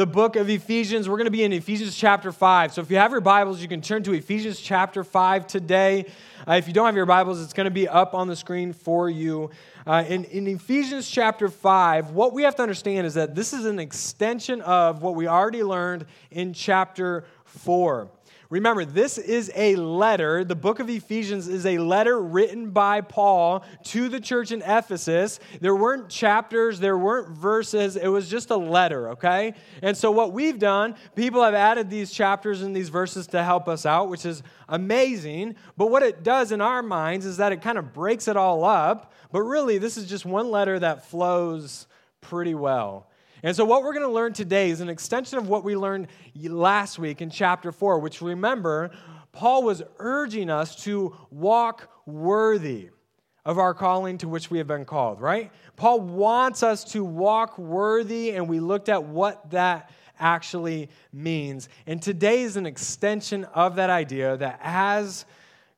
the book of Ephesians. We're going to be in Ephesians chapter 5. So if you have your Bibles, you can turn to Ephesians chapter 5 today. Uh, if you don't have your Bibles, it's going to be up on the screen for you. Uh, in, in Ephesians chapter 5, what we have to understand is that this is an extension of what we already learned in chapter 4. Remember, this is a letter. The book of Ephesians is a letter written by Paul to the church in Ephesus. There weren't chapters, there weren't verses. It was just a letter, okay? And so, what we've done, people have added these chapters and these verses to help us out, which is amazing. But what it does in our minds is that it kind of breaks it all up. But really, this is just one letter that flows pretty well. And so, what we're going to learn today is an extension of what we learned last week in chapter 4, which remember, Paul was urging us to walk worthy of our calling to which we have been called, right? Paul wants us to walk worthy, and we looked at what that actually means. And today is an extension of that idea that as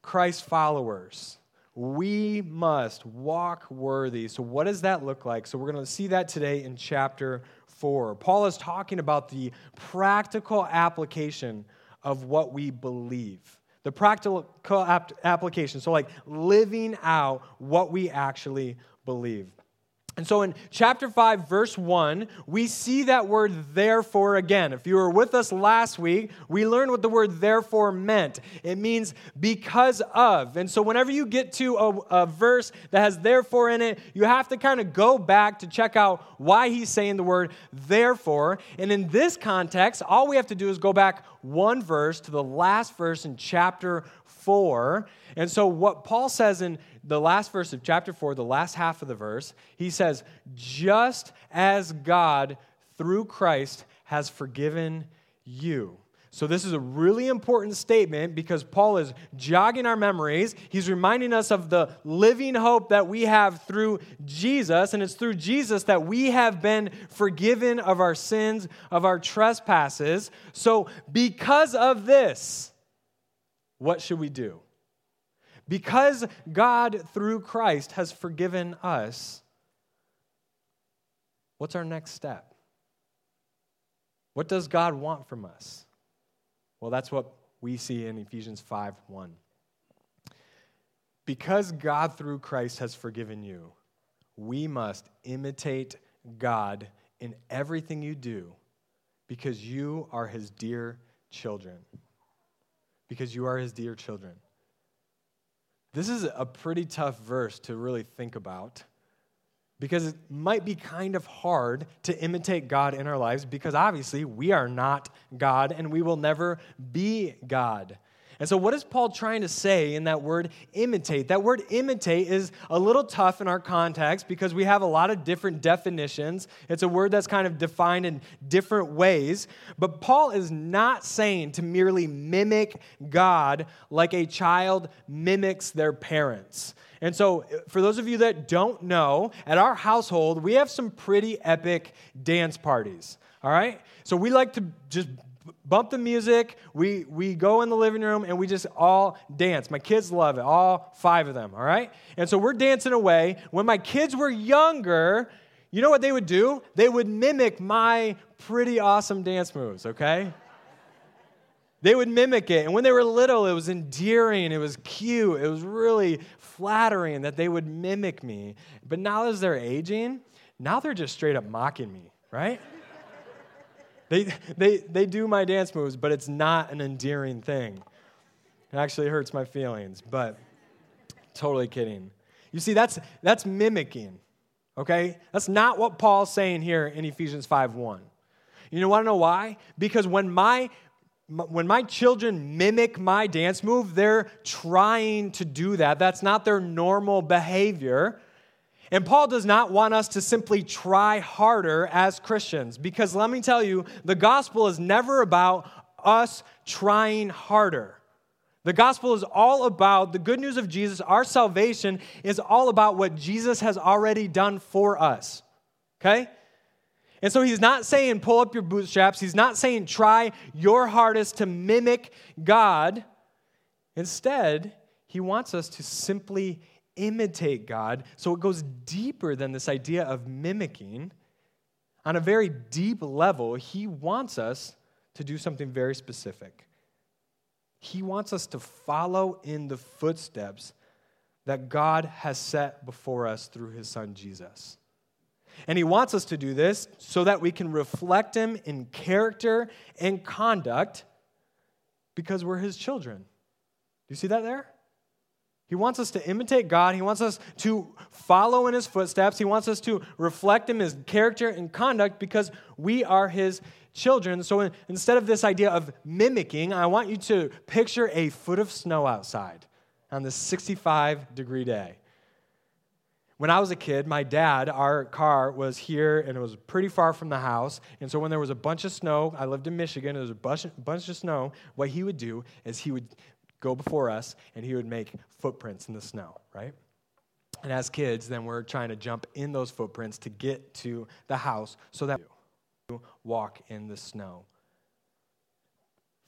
Christ followers, we must walk worthy. So, what does that look like? So, we're going to see that today in chapter 4. Paul is talking about the practical application of what we believe. The practical application. So, like living out what we actually believe. And so in chapter 5, verse 1, we see that word therefore again. If you were with us last week, we learned what the word therefore meant. It means because of. And so whenever you get to a, a verse that has therefore in it, you have to kind of go back to check out why he's saying the word therefore. And in this context, all we have to do is go back one verse to the last verse in chapter 4. And so, what Paul says in the last verse of chapter 4, the last half of the verse, he says, Just as God through Christ has forgiven you. So, this is a really important statement because Paul is jogging our memories. He's reminding us of the living hope that we have through Jesus, and it's through Jesus that we have been forgiven of our sins, of our trespasses. So, because of this, what should we do? Because God, through Christ, has forgiven us, what's our next step? What does God want from us? Well, that's what we see in Ephesians 5 1. Because God, through Christ, has forgiven you, we must imitate God in everything you do because you are his dear children. Because you are his dear children. This is a pretty tough verse to really think about because it might be kind of hard to imitate God in our lives because obviously we are not God and we will never be God. And so, what is Paul trying to say in that word imitate? That word imitate is a little tough in our context because we have a lot of different definitions. It's a word that's kind of defined in different ways. But Paul is not saying to merely mimic God like a child mimics their parents. And so, uh, for those of you that don't know, at our household, we have some pretty epic dance parties. All right? So, we like to just bump the music. We, we go in the living room and we just all dance. My kids love it, all five of them, all right? And so we're dancing away. When my kids were younger, you know what they would do? They would mimic my pretty awesome dance moves, okay? They would mimic it. And when they were little, it was endearing, it was cute, it was really flattering that they would mimic me. But now as they're aging, now they're just straight up mocking me, right? They, they, they do my dance moves, but it's not an endearing thing. It actually hurts my feelings, but totally kidding. You see, that's, that's mimicking, okay? That's not what Paul's saying here in Ephesians 5 1. You know, want to know why? Because when my when my children mimic my dance move, they're trying to do that. That's not their normal behavior. And Paul does not want us to simply try harder as Christians because let me tell you, the gospel is never about us trying harder. The gospel is all about the good news of Jesus. Our salvation is all about what Jesus has already done for us. Okay? And so he's not saying pull up your bootstraps. He's not saying try your hardest to mimic God. Instead, he wants us to simply imitate God. So it goes deeper than this idea of mimicking. on a very deep level, He wants us to do something very specific. He wants us to follow in the footsteps that God has set before us through His Son Jesus. And He wants us to do this so that we can reflect Him in character and conduct because we're His children. Do you see that there? He wants us to imitate God. He wants us to follow in his footsteps. He wants us to reflect him, his character and conduct because we are his children. So instead of this idea of mimicking, I want you to picture a foot of snow outside on this 65 degree day. When I was a kid, my dad, our car was here and it was pretty far from the house. And so when there was a bunch of snow, I lived in Michigan, there was a bunch, bunch of snow. What he would do is he would go before us and he would make footprints in the snow, right? And as kids, then we're trying to jump in those footprints to get to the house so that we walk in the snow.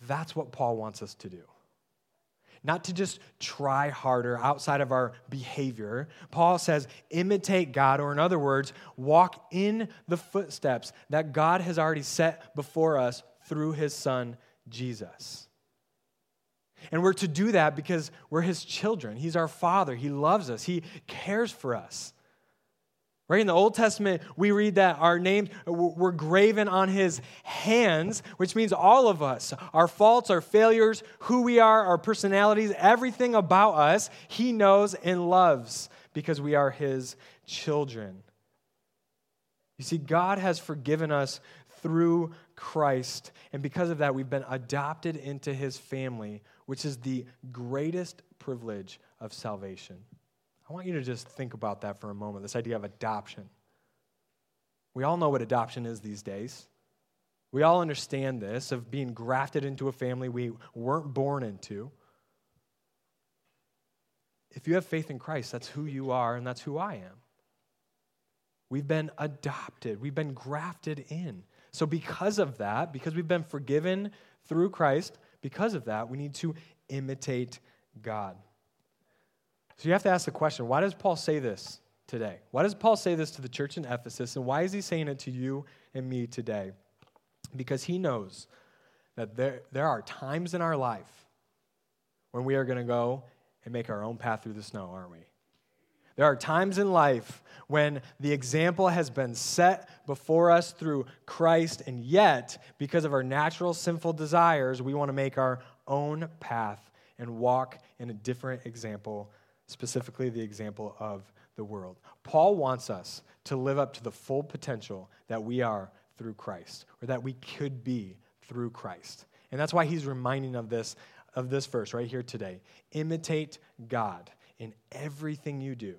That's what Paul wants us to do. Not to just try harder outside of our behavior. Paul says, imitate God, or in other words, walk in the footsteps that God has already set before us through his son, Jesus. And we're to do that because we're his children. He's our father. He loves us. He cares for us. Right? In the Old Testament, we read that our names were graven on his hands, which means all of us, our faults, our failures, who we are, our personalities, everything about us, he knows and loves because we are his children. You see, God has forgiven us through Christ, and because of that, we've been adopted into his family which is the greatest privilege of salvation. I want you to just think about that for a moment this idea of adoption. We all know what adoption is these days. We all understand this of being grafted into a family we weren't born into. If you have faith in Christ, that's who you are and that's who I am. We've been adopted, we've been grafted in. So, because of that, because we've been forgiven through Christ, because of that, we need to imitate God. So you have to ask the question why does Paul say this today? Why does Paul say this to the church in Ephesus, and why is he saying it to you and me today? Because he knows that there, there are times in our life when we are going to go and make our own path through the snow, aren't we? There are times in life when the example has been set before us through Christ, and yet, because of our natural sinful desires, we want to make our own path and walk in a different example, specifically the example of the world. Paul wants us to live up to the full potential that we are through Christ, or that we could be through Christ. And that's why he's reminding of this of this verse right here today. Imitate God in everything you do.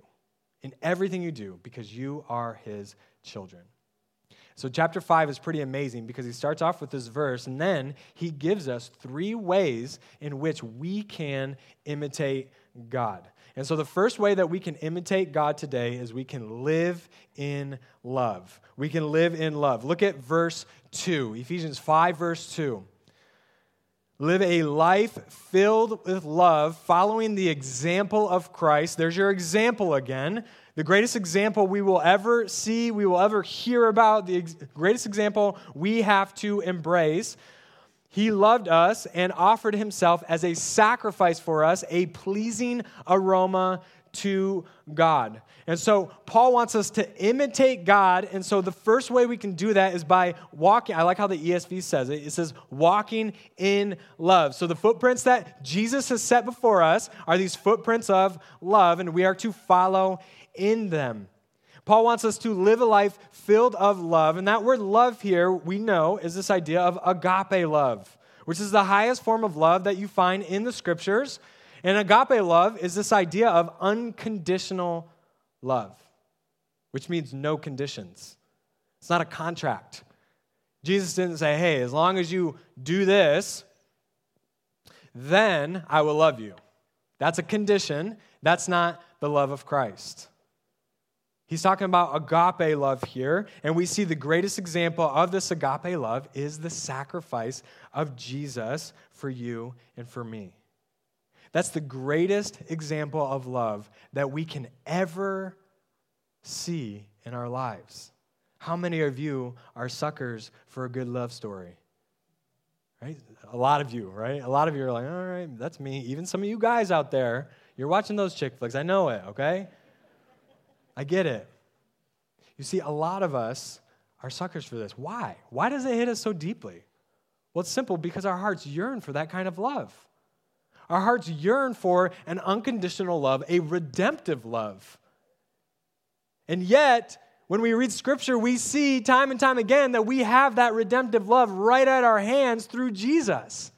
In everything you do, because you are his children. So, chapter 5 is pretty amazing because he starts off with this verse, and then he gives us three ways in which we can imitate God. And so, the first way that we can imitate God today is we can live in love. We can live in love. Look at verse 2, Ephesians 5, verse 2. Live a life filled with love, following the example of Christ. There's your example again. The greatest example we will ever see, we will ever hear about, the ex- greatest example we have to embrace. He loved us and offered himself as a sacrifice for us, a pleasing aroma to God. And so Paul wants us to imitate God. And so the first way we can do that is by walking. I like how the ESV says it. It says walking in love. So the footprints that Jesus has set before us are these footprints of love, and we are to follow in them. Paul wants us to live a life filled of love. And that word love here, we know, is this idea of agape love, which is the highest form of love that you find in the scriptures. And agape love is this idea of unconditional love, which means no conditions. It's not a contract. Jesus didn't say, hey, as long as you do this, then I will love you. That's a condition. That's not the love of Christ. He's talking about agape love here, and we see the greatest example of this agape love is the sacrifice of Jesus for you and for me. That's the greatest example of love that we can ever see in our lives. How many of you are suckers for a good love story? Right? A lot of you, right? A lot of you are like, all right, that's me. Even some of you guys out there, you're watching those chick flicks. I know it, okay? I get it. You see, a lot of us are suckers for this. Why? Why does it hit us so deeply? Well, it's simple because our hearts yearn for that kind of love. Our hearts yearn for an unconditional love, a redemptive love. And yet, when we read scripture, we see time and time again that we have that redemptive love right at our hands through Jesus.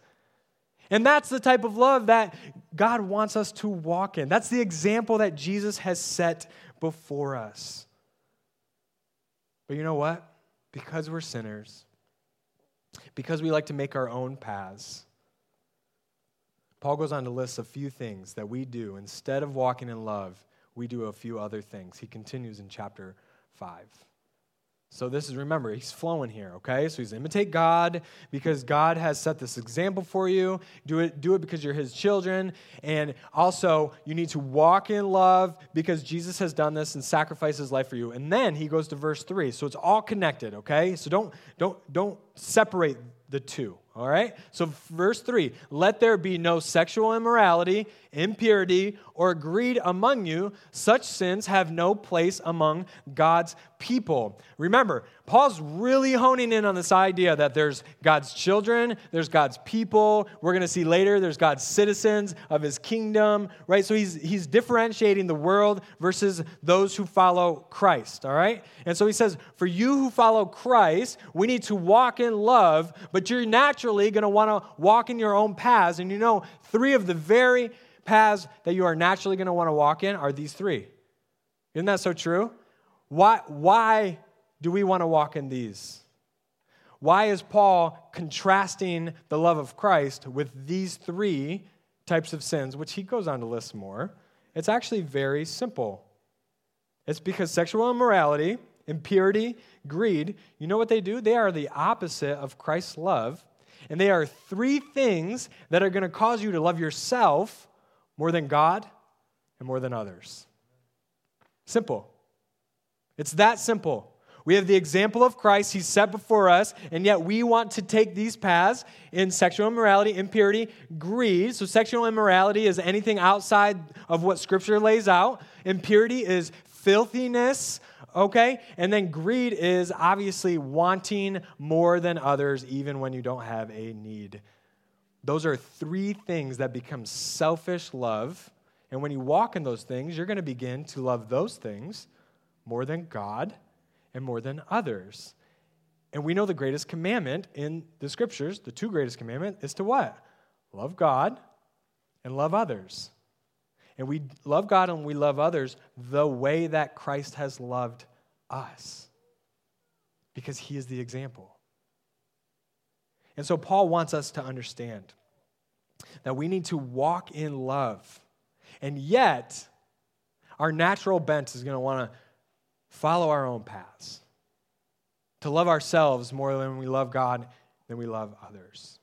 And that's the type of love that God wants us to walk in. That's the example that Jesus has set before us. But you know what? Because we're sinners, because we like to make our own paths, Paul goes on to list a few things that we do. Instead of walking in love, we do a few other things. He continues in chapter 5. So this is remember, he's flowing here, okay? So he's imitate God because God has set this example for you. Do it do it because you're his children and also you need to walk in love because Jesus has done this and sacrificed his life for you. And then he goes to verse 3. So it's all connected, okay? So don't don't don't separate the two. All right? So, verse 3 let there be no sexual immorality, impurity, or greed among you. Such sins have no place among God's people. Remember, Paul's really honing in on this idea that there's God's children, there's God's people. We're going to see later there's God's citizens of his kingdom, right? So he's, he's differentiating the world versus those who follow Christ, all right? And so he says, for you who follow Christ, we need to walk in love, but you're naturally going to want to walk in your own paths. And you know, three of the very paths that you are naturally going to want to walk in are these three. Isn't that so true? Why, why do we want to walk in these? Why is Paul contrasting the love of Christ with these three types of sins, which he goes on to list more? It's actually very simple. It's because sexual immorality, impurity, greed, you know what they do? They are the opposite of Christ's love. And they are three things that are going to cause you to love yourself more than God and more than others. Simple. It's that simple. We have the example of Christ, He's set before us, and yet we want to take these paths in sexual immorality, impurity, greed. So, sexual immorality is anything outside of what Scripture lays out, impurity is filthiness, okay? And then greed is obviously wanting more than others, even when you don't have a need. Those are three things that become selfish love. And when you walk in those things, you're going to begin to love those things more than God and more than others. And we know the greatest commandment in the scriptures, the two greatest commandment is to what? Love God and love others. And we love God and we love others the way that Christ has loved us. Because he is the example. And so Paul wants us to understand that we need to walk in love. And yet, our natural bent is going to want to follow our own paths, to love ourselves more than we love God, than we love others.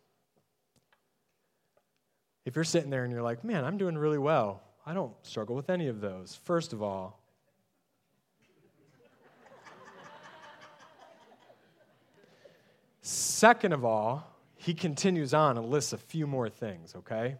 If you're sitting there and you're like, man, I'm doing really well, I don't struggle with any of those. First of all, second of all, he continues on and lists a few more things, okay?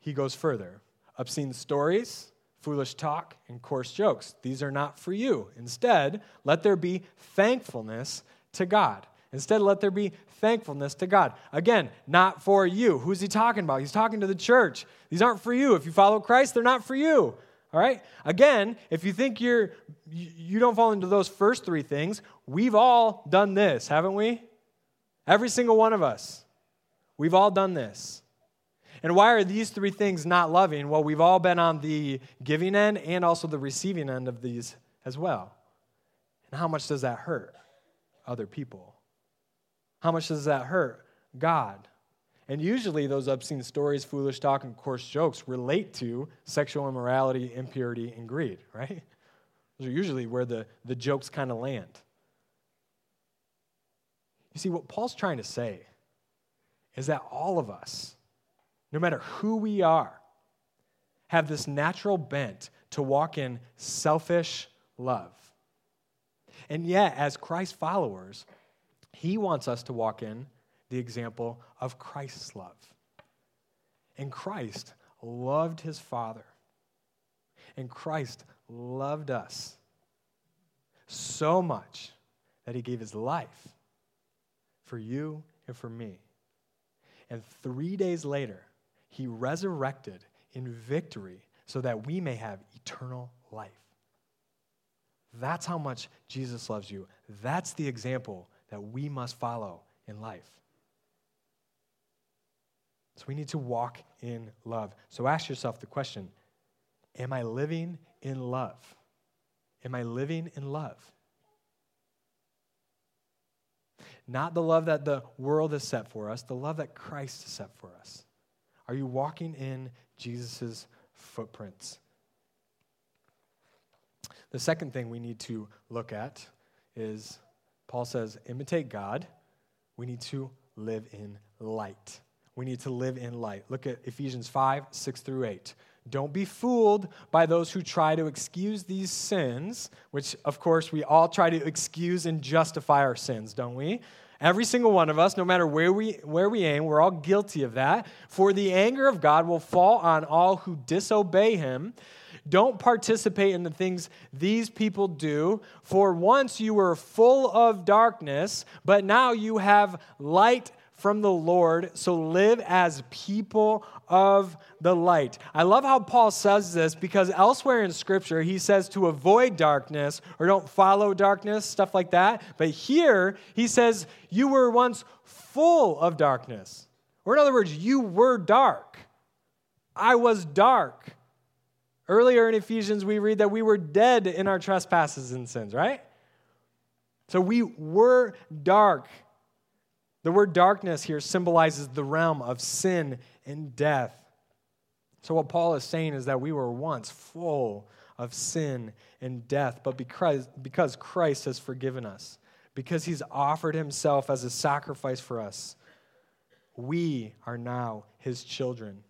He goes further obscene stories, foolish talk, and coarse jokes. These are not for you. Instead, let there be thankfulness to God. Instead, let there be thankfulness to God. Again, not for you. Who's he talking about? He's talking to the church. These aren't for you. If you follow Christ, they're not for you. All right? Again, if you think you're you don't fall into those first three things, we've all done this, haven't we? Every single one of us. We've all done this. And why are these three things not loving? Well, we've all been on the giving end and also the receiving end of these as well. And how much does that hurt other people? How much does that hurt God? And usually, those obscene stories, foolish talk, and coarse jokes relate to sexual immorality, impurity, and greed, right? Those are usually where the, the jokes kind of land. You see, what Paul's trying to say is that all of us, no matter who we are, have this natural bent to walk in selfish love. And yet, as Christ followers, he wants us to walk in the example of Christ's love. And Christ loved his Father. And Christ loved us so much that he gave his life for you and for me. And three days later, he resurrected in victory so that we may have eternal life. That's how much Jesus loves you. That's the example that we must follow in life. So we need to walk in love. So ask yourself the question Am I living in love? Am I living in love? Not the love that the world has set for us, the love that Christ has set for us. Are you walking in Jesus' footprints? The second thing we need to look at is Paul says, imitate God. We need to live in light. We need to live in light. Look at Ephesians 5, 6 through 8. Don't be fooled by those who try to excuse these sins, which, of course, we all try to excuse and justify our sins, don't we? Every single one of us, no matter where we, where we aim, we're all guilty of that. For the anger of God will fall on all who disobey him. Don't participate in the things these people do. For once you were full of darkness, but now you have light from the Lord, so live as people of the light. I love how Paul says this because elsewhere in Scripture, he says to avoid darkness or don't follow darkness, stuff like that. But here, he says, You were once full of darkness. Or in other words, you were dark. I was dark. Earlier in Ephesians, we read that we were dead in our trespasses and sins, right? So we were dark. The word darkness here symbolizes the realm of sin and death. So, what Paul is saying is that we were once full of sin and death, but because, because Christ has forgiven us, because he's offered himself as a sacrifice for us, we are now his children.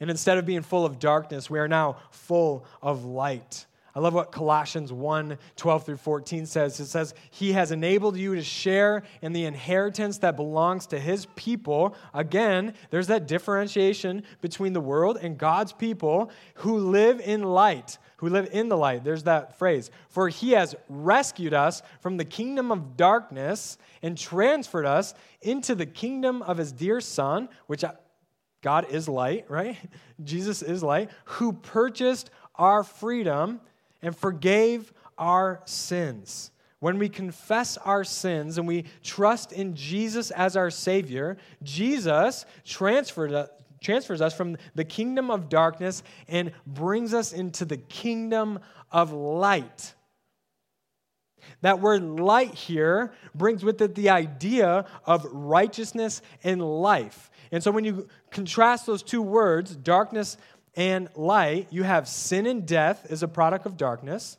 And instead of being full of darkness, we are now full of light. I love what Colossians 1 12 through 14 says. It says, He has enabled you to share in the inheritance that belongs to His people. Again, there's that differentiation between the world and God's people who live in light, who live in the light. There's that phrase. For He has rescued us from the kingdom of darkness and transferred us into the kingdom of His dear Son, which uh, God is light, right? Jesus is light, who purchased our freedom and forgave our sins. When we confess our sins and we trust in Jesus as our Savior, Jesus transfers us from the kingdom of darkness and brings us into the kingdom of light. That word light here brings with it the idea of righteousness and life. And so when you contrast those two words, darkness and light, you have sin and death as a product of darkness,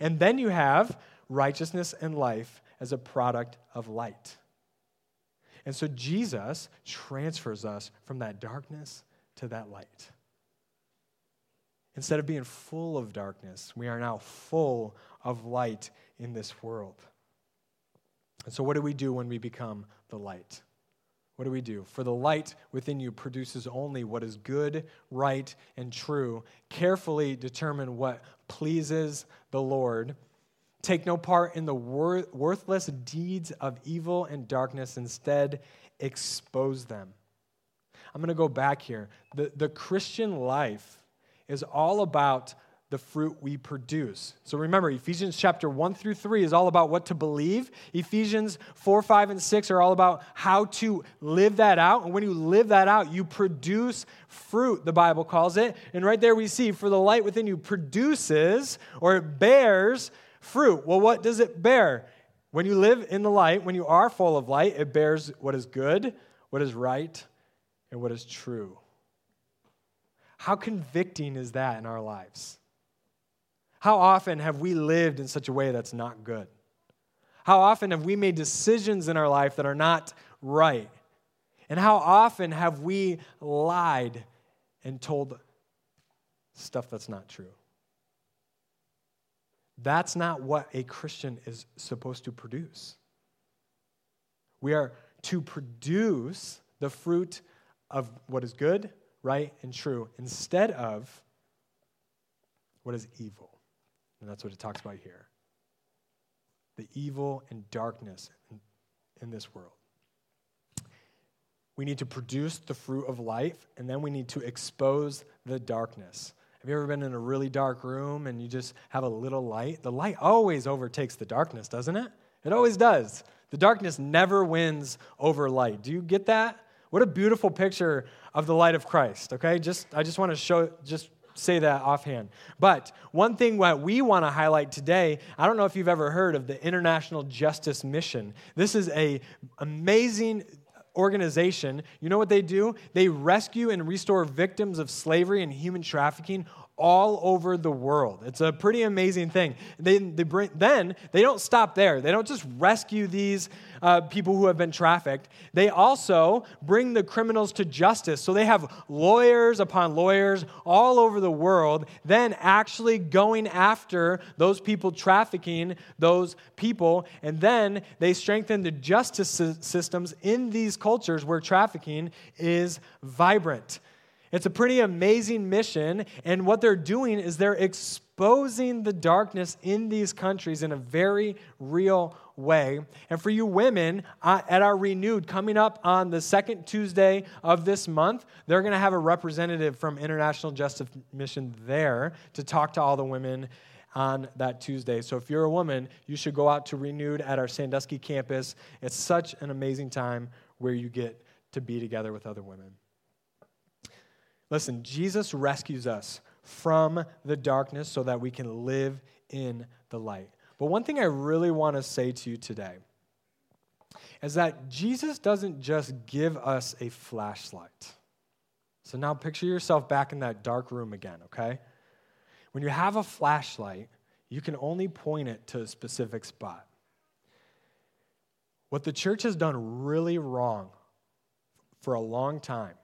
and then you have righteousness and life as a product of light. And so Jesus transfers us from that darkness to that light. Instead of being full of darkness, we are now full of light in this world. And so, what do we do when we become the light? What do we do? For the light within you produces only what is good, right, and true. Carefully determine what pleases the Lord. Take no part in the wor- worthless deeds of evil and darkness. Instead, expose them. I'm going to go back here. The, the Christian life is all about the fruit we produce. So remember, Ephesians chapter 1 through 3 is all about what to believe. Ephesians 4, 5, and 6 are all about how to live that out. And when you live that out, you produce fruit, the Bible calls it. And right there we see, for the light within you produces or it bears fruit. Well, what does it bear? When you live in the light, when you are full of light, it bears what is good, what is right, and what is true. How convicting is that in our lives? How often have we lived in such a way that's not good? How often have we made decisions in our life that are not right? And how often have we lied and told stuff that's not true? That's not what a Christian is supposed to produce. We are to produce the fruit of what is good, right, and true instead of what is evil. And that's what it talks about here the evil and darkness in, in this world. We need to produce the fruit of life, and then we need to expose the darkness. Have you ever been in a really dark room and you just have a little light? The light always overtakes the darkness, doesn't it? It always does. The darkness never wins over light. Do you get that? What a beautiful picture of the light of Christ, okay? Just I just want to show just say that offhand. But one thing that we want to highlight today, I don't know if you've ever heard of the International Justice Mission. This is a amazing organization, you know what they do? They rescue and restore victims of slavery and human trafficking all over the world. It's a pretty amazing thing. They, they bring, then they don't stop there. They don't just rescue these uh, people who have been trafficked. They also bring the criminals to justice. So they have lawyers upon lawyers all over the world, then actually going after those people trafficking those people. And then they strengthen the justice systems in these cultures where trafficking is vibrant. It's a pretty amazing mission, and what they're doing is they're exposing the darkness in these countries in a very real way. And for you women uh, at our Renewed coming up on the second Tuesday of this month, they're going to have a representative from International Justice Mission there to talk to all the women on that Tuesday. So if you're a woman, you should go out to Renewed at our Sandusky campus. It's such an amazing time where you get to be together with other women. Listen, Jesus rescues us from the darkness so that we can live in the light. But one thing I really want to say to you today is that Jesus doesn't just give us a flashlight. So now picture yourself back in that dark room again, okay? When you have a flashlight, you can only point it to a specific spot. What the church has done really wrong for a long time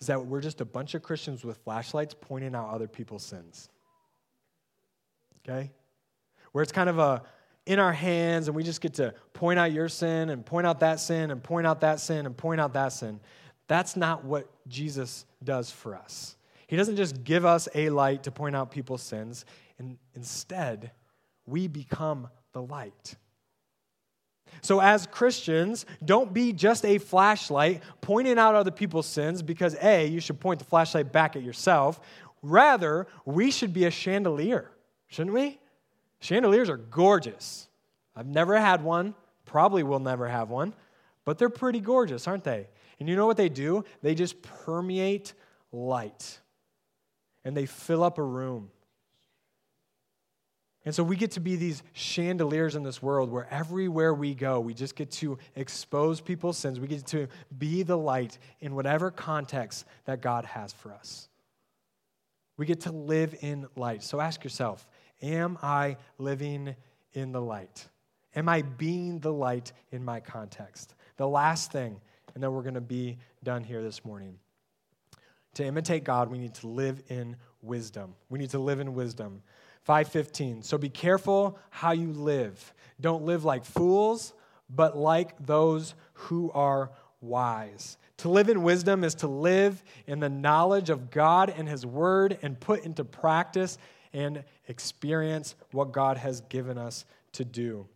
is that we're just a bunch of Christians with flashlights pointing out other people's sins. Okay? Where it's kind of a in our hands and we just get to point out your sin and point out that sin and point out that sin and point out that sin. That's not what Jesus does for us. He doesn't just give us a light to point out people's sins, and instead, we become the light. So, as Christians, don't be just a flashlight pointing out other people's sins because, A, you should point the flashlight back at yourself. Rather, we should be a chandelier, shouldn't we? Chandeliers are gorgeous. I've never had one, probably will never have one, but they're pretty gorgeous, aren't they? And you know what they do? They just permeate light and they fill up a room. And so we get to be these chandeliers in this world where everywhere we go, we just get to expose people's sins. We get to be the light in whatever context that God has for us. We get to live in light. So ask yourself Am I living in the light? Am I being the light in my context? The last thing, and then we're going to be done here this morning. To imitate God, we need to live in wisdom. We need to live in wisdom. 5:15. So be careful how you live. Don't live like fools, but like those who are wise. To live in wisdom is to live in the knowledge of God and his word and put into practice and experience what God has given us to do.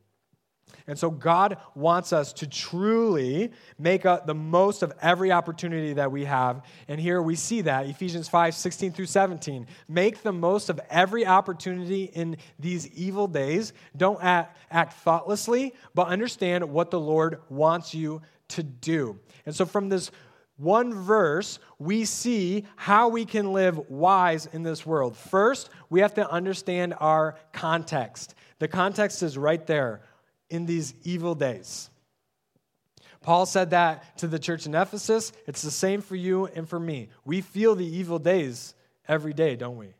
And so God wants us to truly make a, the most of every opportunity that we have. And here we see that Ephesians 5 16 through 17. Make the most of every opportunity in these evil days. Don't act, act thoughtlessly, but understand what the Lord wants you to do. And so from this one verse, we see how we can live wise in this world. First, we have to understand our context. The context is right there in these evil days. Paul said that to the church in Ephesus. It's the same for you and for me. We feel the evil days every day, don't we?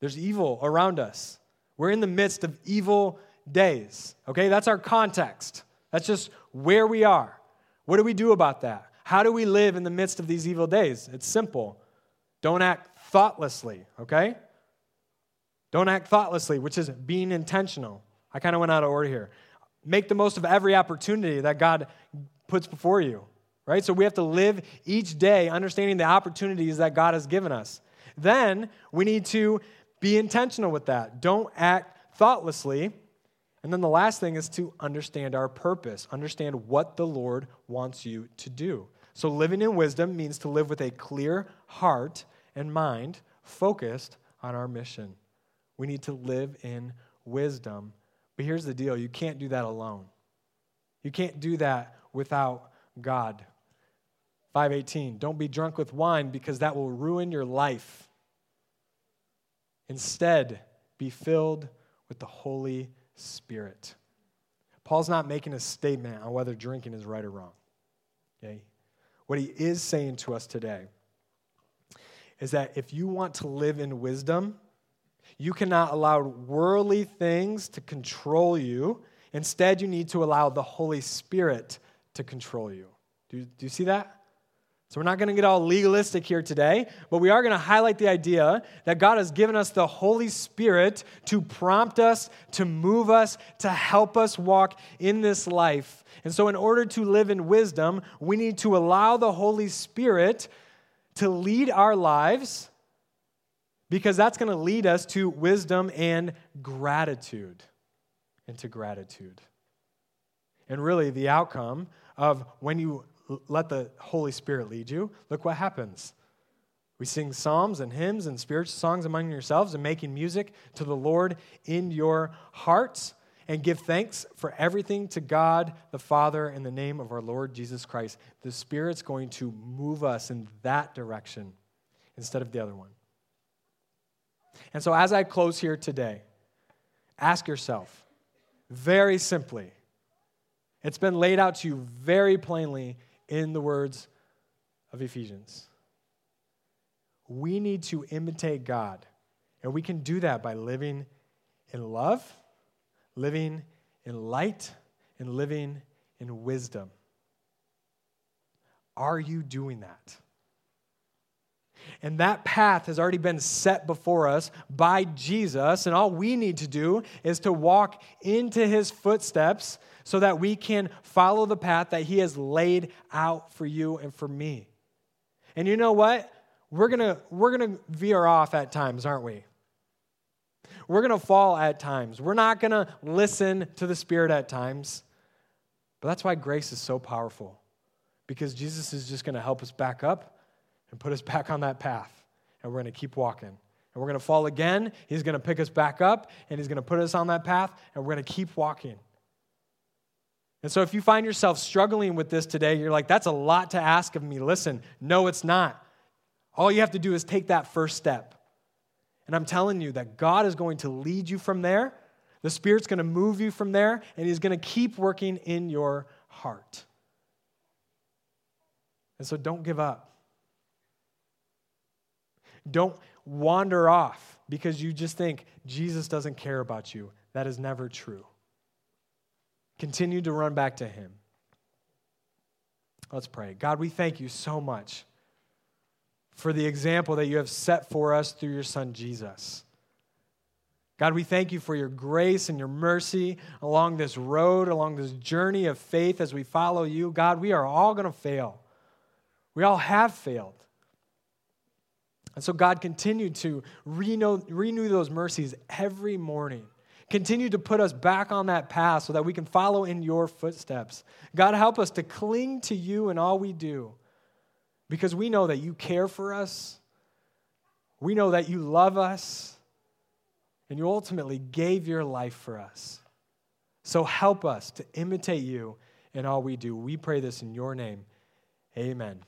There's evil around us. We're in the midst of evil days. Okay, that's our context. That's just where we are. What do we do about that? How do we live in the midst of these evil days? It's simple. Don't act thoughtlessly, okay? Don't act thoughtlessly, which is being intentional. I kind of went out of order here. Make the most of every opportunity that God puts before you, right? So we have to live each day understanding the opportunities that God has given us. Then we need to be intentional with that. Don't act thoughtlessly. And then the last thing is to understand our purpose, understand what the Lord wants you to do. So living in wisdom means to live with a clear heart and mind focused on our mission. We need to live in wisdom. But here's the deal you can't do that alone. You can't do that without God. 518 Don't be drunk with wine because that will ruin your life. Instead, be filled with the Holy Spirit. Paul's not making a statement on whether drinking is right or wrong. Okay? What he is saying to us today is that if you want to live in wisdom, you cannot allow worldly things to control you. Instead, you need to allow the Holy Spirit to control you. Do, do you see that? So, we're not going to get all legalistic here today, but we are going to highlight the idea that God has given us the Holy Spirit to prompt us, to move us, to help us walk in this life. And so, in order to live in wisdom, we need to allow the Holy Spirit to lead our lives because that's going to lead us to wisdom and gratitude. Into gratitude. And really, the outcome of when you let the Holy Spirit lead you, look what happens. We sing psalms and hymns and spiritual songs among yourselves and making music to the Lord in your hearts and give thanks for everything to God the Father in the name of our Lord Jesus Christ. The Spirit's going to move us in that direction instead of the other one. And so, as I close here today, ask yourself very simply, it's been laid out to you very plainly in the words of Ephesians. We need to imitate God, and we can do that by living in love, living in light, and living in wisdom. Are you doing that? And that path has already been set before us by Jesus, and all we need to do is to walk into his footsteps so that we can follow the path that He has laid out for you and for me. And you know what? We're going to we're going to veer off at times, aren't we? We're going to fall at times. We're not going to listen to the Spirit at times. But that's why grace is so powerful. Because Jesus is just going to help us back up and put us back on that path. And we're going to keep walking. And we're going to fall again. He's going to pick us back up and he's going to put us on that path. And we're going to keep walking. And so if you find yourself struggling with this today, you're like, that's a lot to ask of me. Listen, no, it's not. All you have to do is take that first step. And I'm telling you that God is going to lead you from there. The Spirit's going to move you from there, and He's going to keep working in your heart. And so don't give up. Don't wander off because you just think Jesus doesn't care about you. That is never true. Continue to run back to Him. Let's pray. God, we thank you so much for the example that you have set for us through your Son, Jesus. God, we thank you for your grace and your mercy along this road, along this journey of faith as we follow you. God, we are all going to fail. We all have failed. And so, God, continued to renew, renew those mercies every morning. Continue to put us back on that path so that we can follow in your footsteps. God, help us to cling to you in all we do because we know that you care for us. We know that you love us and you ultimately gave your life for us. So help us to imitate you in all we do. We pray this in your name. Amen.